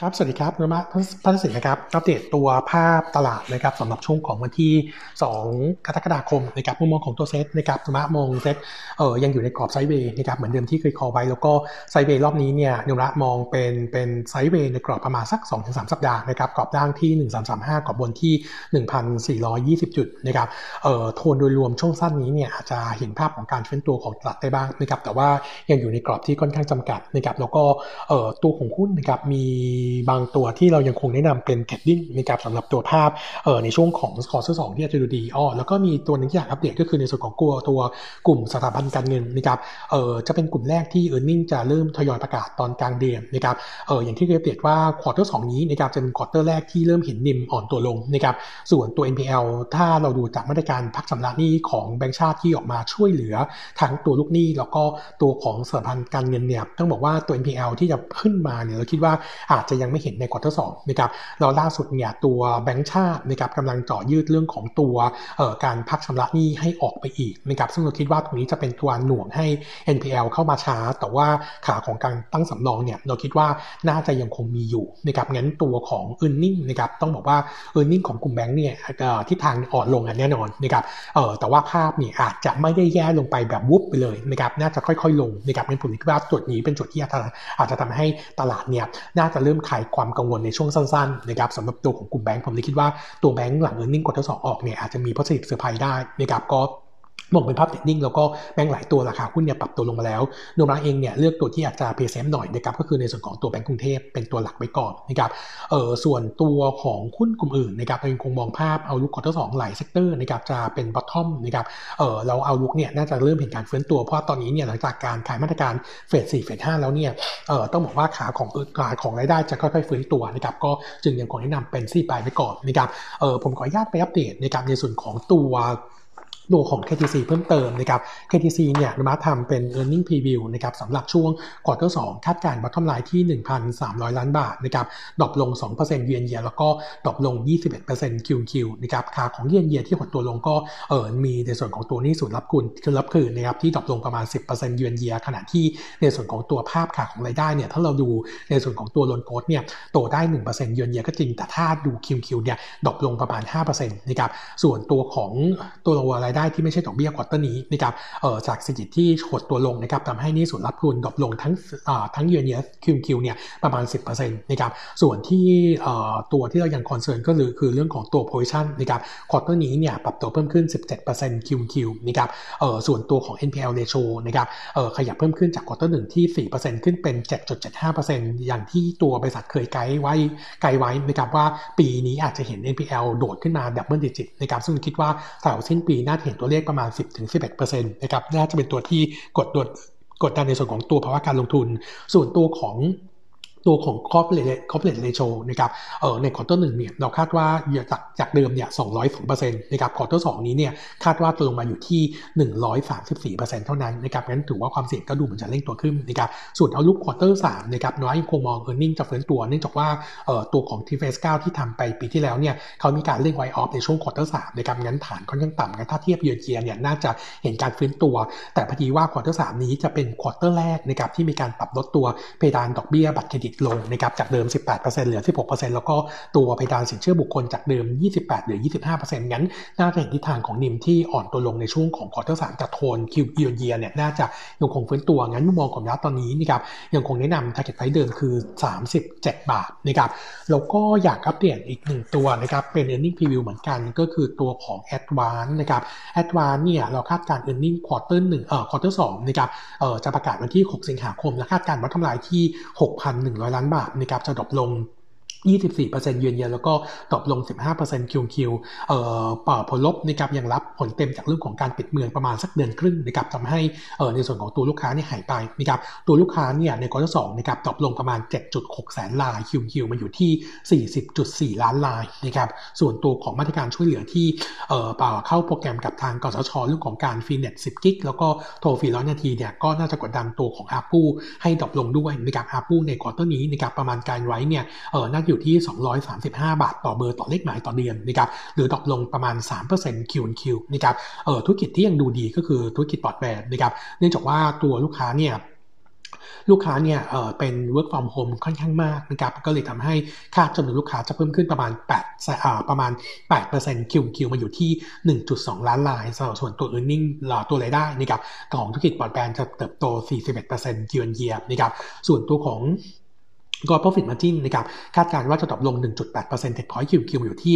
ครับ สวัสดีครับโนมูระพัฒนสินนะครับ อัปเดตตัวภาพตลาดนะครับสำหรับช่วงของวันที่ 2 กรกฎาคมนะครับมุมมองของตัวเซตนะครับโนมูระมองเซตเออยังอยู่ในกรอบ sideway นะครับเหมือนเดิมที่เคย call ไว้ แล้วก็ sideway รอบนี้เนี่ยโนมูระมองเป็นเป็น sideway ในกรอบประมาณสัก 2-3 สัปดาห์นะครับกรอบล่างที่ 1335 กรอบบนที่ 1,420 จุดนะครับเออโทนโดยรวมช่วงสั้นนี้เนี่ยอาจจะเห็นภาพของการฟื้นตัวของตลาดได้บ้างนะครับแต่ว่ายังอยู่ในกรอบที่ค่อนข้างจำกัดนะครับแล้วก็เออตัวของหุ้นนะครับมีบางตัวที่เรายังคงแนะนำเป็น trading นะครับสำหรับตัวภาพเอ่อในช่วงของ quarter สองที่จะดูดีอ้อแล้วก็มีตัวนึงที่อยากอัปเดตก็คือในส่วนของกลัวตัวกลุ่มสถาบันการเงินนะครับเอ่อจะเป็นกลุ่มแรกที่ earning จะเริ่มทยอยประกาศตอนกลางเดือนนะครับเอออย่างที่เคยอัปเดตว่า quarter สองนี้นะครับจะเป็น quarter แรกที่เริ่มเห็น NIM อ่อนตัวลงนะครับส่วนตัว NPL ถ้าเราดูจากมาตรการพักชำระหนี้ของแบงก์ชาติที่ออกมาช่วยเหลือทั้งตัวลูกหนี้แล้วก็ตัวของสถาบันการเงินเนี่ยต้องบอกว่าตัว NPL ที่จะขึ้นมาเนี่ยเราคิดว่าอาจจะยังไม่เห็นใน quarter สองนะครับแล้วล่าสุดเนี่ยตัวแบงก์ชาตินะครับกำลังจ่อยืดเรื่องของตัวการพักชำระหนี้ให้ออกไปอีกนะครับซึ่งเราคิดว่าตรงนี้จะเป็นตัวหน่วงให้ NPL เข้ามาช้า แต่ว่าขาของการตั้งสำรองเนี่ยเราคิดว่าน่าจะยังคงมีอยู่นะครับงั้นตัวของ e a r n i n g นะครับต้องบอกว่า e a r n i n g ของกลุ่มแบงก์เนี่ยทิศทางอ่อนลงแน่นอนนะครับเออแต่ว่าภาพเนี่ยอาจจะไม่ได้แย่ลงไปแบบวุบไปเลยนะครับน่าจะค่อยๆ ลงนะครับในผมคิดว่าจุดนี้เป็นจุดที่อาจจะทำให้ตลาดเนี่ยน่าจะเริ่มคลายความกังวลในช่วงสั้นๆนะครับสำหรับตัวของกลุ่มแบงก์ผมเลยคิดว่าตัวแบงก์หลัง earning กดทดสอบออกเนี่ยอาจจะมี positive surprise ได้นะครับก็ มองเป็นภาพ trading แล้วก็แบงก์หลายตัวราคาหุ้นเนี่ยปรับตัวลงมาแล้วโนมูระเองเนี่ยเลือกตัวที่อาจจะ play safe หน่อยนะครับก็คือในส่วนของตัวแบงก์กรุงเทพเป็นตัวหลักไว้ก่อนนะครับเออส่วนตัวของหุ้นกลุ่มอื่นนะครับเรายังคงมองภาพ outlook quarter สองหลาย sector นะครับจะเป็น bottom นะครับเออเรา outlook เนี่ยน่าจะเริ่มเห็นการฟื้นตัวเพราะตอนนี้เนี่ยหลังจากการคลายมาตรการเฟสสี่เฟสห้าแล้วเนี่ยเออต้องบอกว่าขาของขาของรายได้จะค่อยๆฟื้นตัวนะครับก็จึงยังคงแนะนำเป็นซี่ไปไว้ก่อนนะครับเออผมขออนุญาตไปอัปเดตนะครับในส่วนของตัว ตัวของ KTC เพิ่มเติมนะครับ KTC เนี่ยมาทำเป็น e a r n i n g preview นะครับสำหรับช่วงควอเตอร์สคาดการณ์ bottom line ที่ 1,300 ล้านบาทนะครับ drop ลง2% year on year แล้วก็ drop ลง 21% QQ นะครับค่าของเยนเยียที่หดตัวลงก็เออมีในส่วนของตัวหนี้สูญรับคุณคือรับคืนนะครับที่ drop ลงประมาณ 10%เยียนเยียขณะที่ในส่วนของตัวภาพค่าของรายได้เนี่ยถ้าเราดูในส่วนของตัว loan growth เนี่ยโตได้1%เยียนเยียก็จริงแต่ถ้าดู QQ เนี่ย drop ลงประมาณ5%นะครับส่วนตัวของตัวรายได้ที่ไม่ใช่ดอกเบี้ย quarter นี้นะครับเออจากเศรษฐกิจที่หดตัวลงนะครับทำให้หนี้สูญรับคืน drop ลงทั้งอ่าทั้ง year on year QQ เนี่ยประมาณ 10%นะครับส่วนที่เอ่อตัวที่เรายัง concern ก็คือคือเรื่องของตัว provision นะครับ quarter นี้เนี่ยปรับตัวเพิ่มขึ้น 17% QQ นะครับเออส่วนตัวของ NPL ratio นะครับเออขยับเพิ่มขึ้นจาก quarter หนึ่งที่ 4%ขึ้นเป็น 7.75%อย่างที่ตัวบริษัทเคยไกด์ไว้ไกด์ไว้นะครับว่าปีนี้อาจจะเห็น NPL โดดขึ้นมา double digit นะครับซึ่งคิดว่าแถวสิ้นปีน่าจะเห็นตัวเลขประมาณ 10-11%นะครับน่าจะเป็นตัวที่กดดกดดันในส่วนของตัวภาวะการลงทุน ส่วนตัวของ ตัวของ coverage coverage ratio นะครับเออใน quarter หนึ่งเนี่ยเราคาดว่าจากจากเดิมเนี่ย202%นะครับ quarter สองนี้เนี่ยคาดว่าตัวลงมาอยู่ที่ 134%เท่านั้นนะครับงั้นถือว่าความเสี่ยงก็ดูเหมือนจะเร่งตัวขึ้นนะครับส่วน outlook quarter สามนะครับเรายังคงมอง earning จะฟื้นตัวเนื่องจากว่าเอ่อตัวของ TFRS 9ที่ทำไปปีที่แล้วเนี่ยเขามีการเร่ง write off ในช่วง quarter สามนะครับงั้นฐานค่อนข้างต่ำงั้นถ้าเทียบเยือนเยียเนี่ยน่าจะเห็นการฟื้นตัว แต่พอดีว่า quarter สามนี้จะเป็น quarter แรกนะครับที่มีการปรับลดตัวเพดานดอกเบี้ยบัตรเครดิตลงนะครับจากเดิม 18%เหลือ 16%แล้วก็ตัวเพดานสินเชื่อบุคคลจากเดิม 28 เหลือ 25%งั้นน่าจะเห็นทิศทางของ NIM ที่อ่อนตัวลงในช่วงของ quarter สามจากโทน Q year year เนี่ยน่าจะยังคงฟื้นตัวงั้นมุมมองของเราตอนนี้นะครับยังคงแนะนำ target price เดิมคือ 37 บาทนะครับแล้วก็อยากอัปเดตอีกหนึ่งตัวนะครับเป็น earning preview เหมือนกันก็คือตัวของ Advance นะครับ Advance เนี่ยเราคาดการ earning quarter 1เอ่อ quarter 2นะครับเอ่อจะประกาศวันที่ 6 สิงหาคมและคาดการณ์ว่าทำกำไรที่ 6,100ล้านบาทนะครับจะ drop ลง 24% year on year แล้วก็ตกลง 15% QQ เอ่อป่าผลลบนะครับยังรับผลเต็มจากเรื่องของการปิดเมืองประมาณสักเดือนครึ่งนะครับทำให้เอ่อในส่วนของตัวลูกค้าเนี่ยหายไปนะครับตัวลูกค้าเนี่ยใน quarter สองนะครับตกลงประมาณ 7.6 แสนราย QQ มันอยู่ที่ 40.4 ล้านรายนะครับส่วนตัวของมาตรการช่วยเหลือที่เอ่อป่าเข้าโปรแกรมกับทางกสทชเรื่องของการฟรีเน็ต10 กิ๊กแล้วก็โทรฟรีร้อยนาทีเนี่ยก็น่าจะกดดันตัวของ ARPU ให้ drop ลงด้วยนะครับ ARPU ใน quarter นี้นะครับประมาณการไว้เนี่ยเออน่าอยู่อยู่ที่ 235 บาท ต่อเบอร์ต่อเลขหมายต่อเดือนนะครับหรือ drop ลงประมาณ3%คิวคิวนะครับเออธุรกิจที่ยังดูดีก็คือธุรกิจปลอดแวร์นะครับเนื่องจากว่าตัวลูกค้าเนี่ยลูกค้าเนี่ยเออเป็น work from home ค่อนข้างมากนะครับ ก็เลยทำให้ค่าจำนวนลูกค้าจะเพิ่มขึ้นประมาณ8อ่าประมาณ8%คิวคิวมาอยู่ที่ 1.2 ล้านรายส่วนตัว e a r n i n g ตัวรายได้นะครับของธุรกิจบอดแบนด์จะเติบโต 41%เยือนเยียนะครับ ส่วนตัวของ ก็ profit margin นะครับคาดการณ์ว่าจะตกลง 1.8% Tech Point QQ อยู่ที่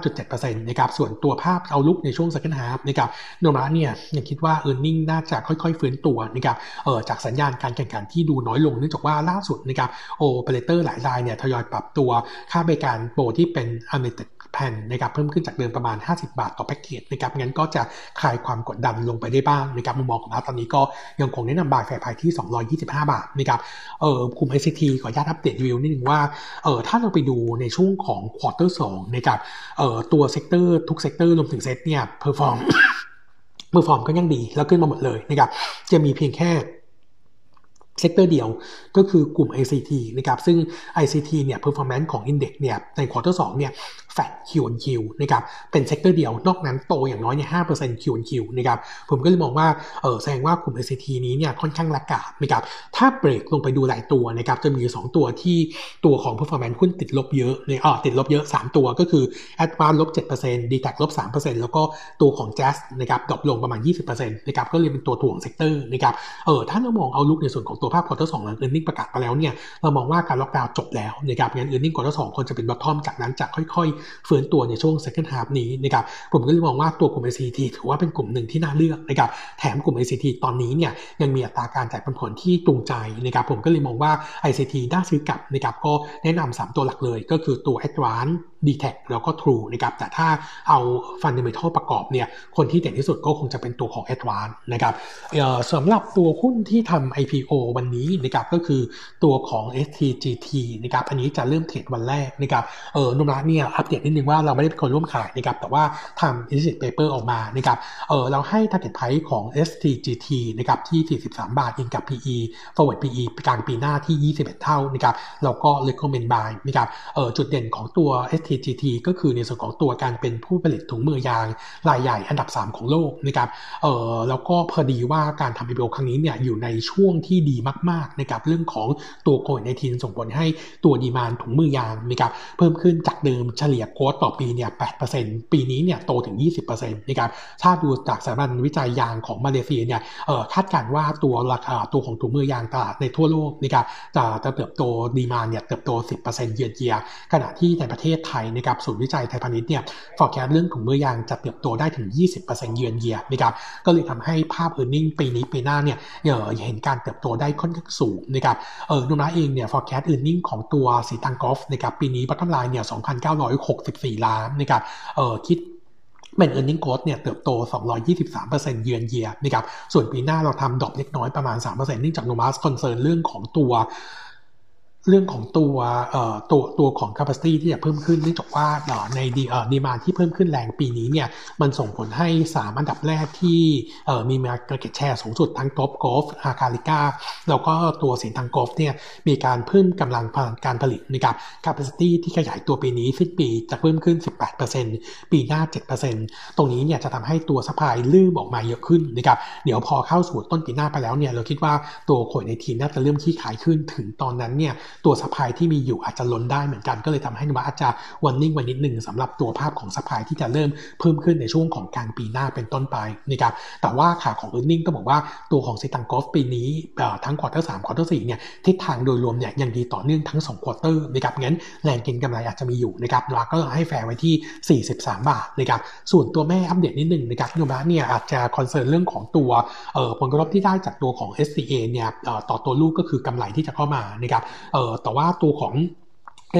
35.7%นะครับส่วนตัวภาพเอาลุกในช่วง second half นะครับโนมาเนี่ยยังคิดว่า e a r n i n g น่าจะค่อยๆ ฟื้นตัวนะครับเออจากสัญญาณการแข่งขันที่ดูน้อยลงเนื่องจากว่าล่าสุดนะครับโอเปอเรเตอร์หลายรายเนี่ยทยอยปรับตัวค่าบริการโปรที่เป็น unlimited แผ่นนะครับเพิ่มขึ้นจากเดิมประมาณ 50 บาทต่อแพ็กเกจนะครับงั้นก็จะคลายความกดดันลงไปได้บ้างนะครับมุมมองของเราตอนนี้ก็ยังคงแนะนำบายแฟร์ไพที่ 225 บาทนะครับเออกลุ่ม ICT ขอการอัปเดตวิวนิดนึงว่าเออถ้าเราไปดูในช่วงของ quarter สองนะครับเออตัว sector ทุก sector รวมถึงเซตเนี่ย perform perform ก็ยังดีแล้วขึ้นมาหมดเลยนะครับจะมีเพียงแค่ sector เดียวก็คือกลุ่ม ICT นะครับซึ่ง ICT เนี่ย performance ของ index เนี่ยใน quarter สองเนี่ย flat Q on Q นะครับเป็น sector เดียวนอกนั้นโตอย่างน้อยเนี่ยห้าเปอร์เซ็นต์ Q on Q นะครับผมก็เลยมองว่าเออแสดงว่ากลุ่ม ICT นี้เนี่ยค่อนข้าง laggard นะครับถ้าเบรกลงไปดูหลายตัวนะครับจะมี2ตัวที่ตัวของ performance หุ้นติดลบเยอะในอ๋อติดลบเยอะ3ตัวก็คือ Advance ลบ7% d t a c ลบ3%แล้วก็ตัวของ JAS นะครับ drop ลงประมาณ20%นะครับก็เลยเป็นตัวถ่วง sector นะครับเออถ้าเรามอง outlook ในส่วนของตัวภาพ quarter สองหลัง earning ประกาศไปแล้วเนี่ยเรามองว่าการล็อกดาวน์จบแล้วนะครับงั้น earning quarter สองควรจะเป็น bottom จากนั้นจะค่อยๆฟื้นตัวในช่วง second half นี้นะครับผมก็เลยมองว่าตัวกลุ่ม ICT ถือว่าเป็นกลุ่มหนึ่งที่น่าเลือกนะครับแถมกลุ่ม ICT ตอนนี้เนี่ยยังมีอัตราการจ่ายปันผลที่ตรงใจนะครับผมก็เลยมองว่า ICT น่าซื้อกลับนะครับก็แนะนำ3ตัวหลักเลยก็คือตัว Advance d t แทแล้วก็ True นะครับแต่ถ้าเอา Fundamental ประกอบเนี่ยคนที่เด่นที่สุดก็คงจะเป็นตัวของ Advance นะครับสำหรับตัวหุ้นที่ทำ IPO วันนี้นะครับก็คือตัวของ STGT นะครับอันนี้จะเริ่มเทรดวันแรกนะครับเออนุมระเนี่ยอัปเดตนิดนึงว่าเราไม่ได้เป็นคนร่วมขายนะครับแต่ว่าทำ illicit paper ออกมานะครับเออเราให้ target price ของ STGT นะครับที่ 43 บาทอินกับ PE forward PE กลางปีหน้าที่ 21 เท่านะครับแล้วก็ recommend buy นะครับเออจุดเด่นของตัว STGT ก็คือในส่วนของตัวการเป็นผู้ผลิตถุงมือยางรายใหญ่อันดับ 3 ของโลกนะครับเออแล้วก็พอดีว่าการทำ IPO ครั้งนี้เนี่ยอยู่ในช่วงที่ดีมากๆนะครับเรื่องของตัวโควิด nineteen ส่งผลให้ตัว demand ถุงมือยางนะครับเพิ่มขึ้นจากเดิมเฉลี่ย growth ต่อปีเนี่ย8%ปีนี้เนี่ยโตถึง 20%นะครับถ้าดูจากสถาบันวิจัยยางของมาเลเซียเนี่ยเออคาดการณ์ว่าตัวราคาตัวของถุงมือยางตลาดในทั่วโลกนะครับจะจะเติบโต demand เนี่ยเติบโต 10%เยือนเยียขณะที่ในประเทศไทยนะครับศูนย์วิจัยไทยพาณิชย์เนี่ย forecast เรื่องถุงมือยางจะเติบโตได้ถึง 20%เยือนเยียนะครับก็เลยทำให้ภาพ earning ปีนี้ปีหน้าเนี่ยเห็นการเติบโตได้ค่อนข้างสูงนะครับเออโนมูระเองเนี่ย forecast earning ของตัวศรีตรังโกลฟส์นะครับปีนี้ bottom line เนี่ย64 ล้านนะครับเออคิดเป็น e a r n i n g growth เนี่ยเติบโต 223%เยือนเยียนะครับส่วนปีหน้าเราทำดอกเล็กน้อยประมาณ 3%เนื่องจากโนมูระ concern เรื่องของตัว เรื่องของตัวตัวตัวของ capacity ที่จะเพิ่มขึ้นเนื่องจากว่าใน de- demand ที่เพิ่มขึ้นแรงปีนี้เนี่ยมันส่งผลให้ 3 อันดับแรกที่มี market share สูงสุดทั้ง Top Glove Hartalega แล้วก็ตัวศรีตรังโกลฟส์เนี่ยมีการเพิ่มกำลังการผลิตนะครับ capacity ที่ขยายตัวปีนี้สิ้นปีจะเพิ่มขึ้น 18%ปีหน้า 7%ตรงนี้เนี่ยจะทำให้ตัว supply เริ่มออกมาเยอะขึ้นนะครับเดี๋ยวพอเข้าสู่ต้นปีหน้าไปแล้วเนี่ยเราคิดว่าตัวโควิด nineteen น่าจะเริ่มคลี่คลายขึ้นถึงตอนนั้นเนี่ยตัว supply ที่มีอยู่อาจจะล้นได้เหมือนกันก็เลยทำให้ว่าอาจจะwarning warn นิดหนึ่งสำหรับตัวภาพของ supply ที่จะเริ่มเพิ่มขึ้นในช่วงของกลางปีหน้าเป็นต้นไปนะครับแต่ว่าขาของ e a r n i n g ก็บอกว่าตัวของศรีตรังโกลฟส์ปีนี้ทั้ง quarter สาม quarter สี่เนี่ยทิศทางโดยรวมเนี่ยยังดีต่อเนื่องทั้ง2 quarter นะครับงั้นแรงเก็งกำไรอาจจะมีอยู่นะครับเราก็ให้แฟร์ไว้ที่ 43 บาทนะครับส่วนตัวแม่อัปเดตนิดหนึ่งนะครับโนมูระเนี่ยอาจจะ concern เรื่องของตัวผลกระทบที่ได้จากตัวของ STA เนี่ยต่อตัวลูกก็คือกำไรที่จะเข้ามานะครับแต่ว่าตัวของ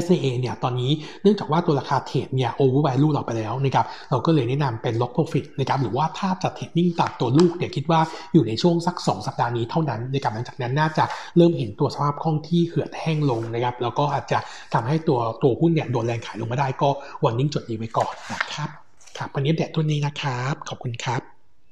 STA เนี่ยตอนนี้เนื่องจากว่าตัวราคา trade เนี่ย over value เราไปแล้วนะครับเราก็เลยแนะนำเป็น lock profit นะครับหรือว่าถ้าจะ trading ตัดตัวลูกเนี่ยคิดว่าอยู่ในช่วงสัก 2 สัปดาห์นี้เท่านั้นนะครับหลังจากนั้นน่าจะเริ่มเห็นตัวสภาพคล่องที่เหือดแห้งลงนะครับแล้วก็อาจจะทำให้ตัวตัวหุ้นเนี่ยโดนแรงขายลงมาได้ก็ warning จุดนี้ไว้ก่อนนะครับครับวันนี้เด็ดทุนนี้นะครับขอบคุณครับ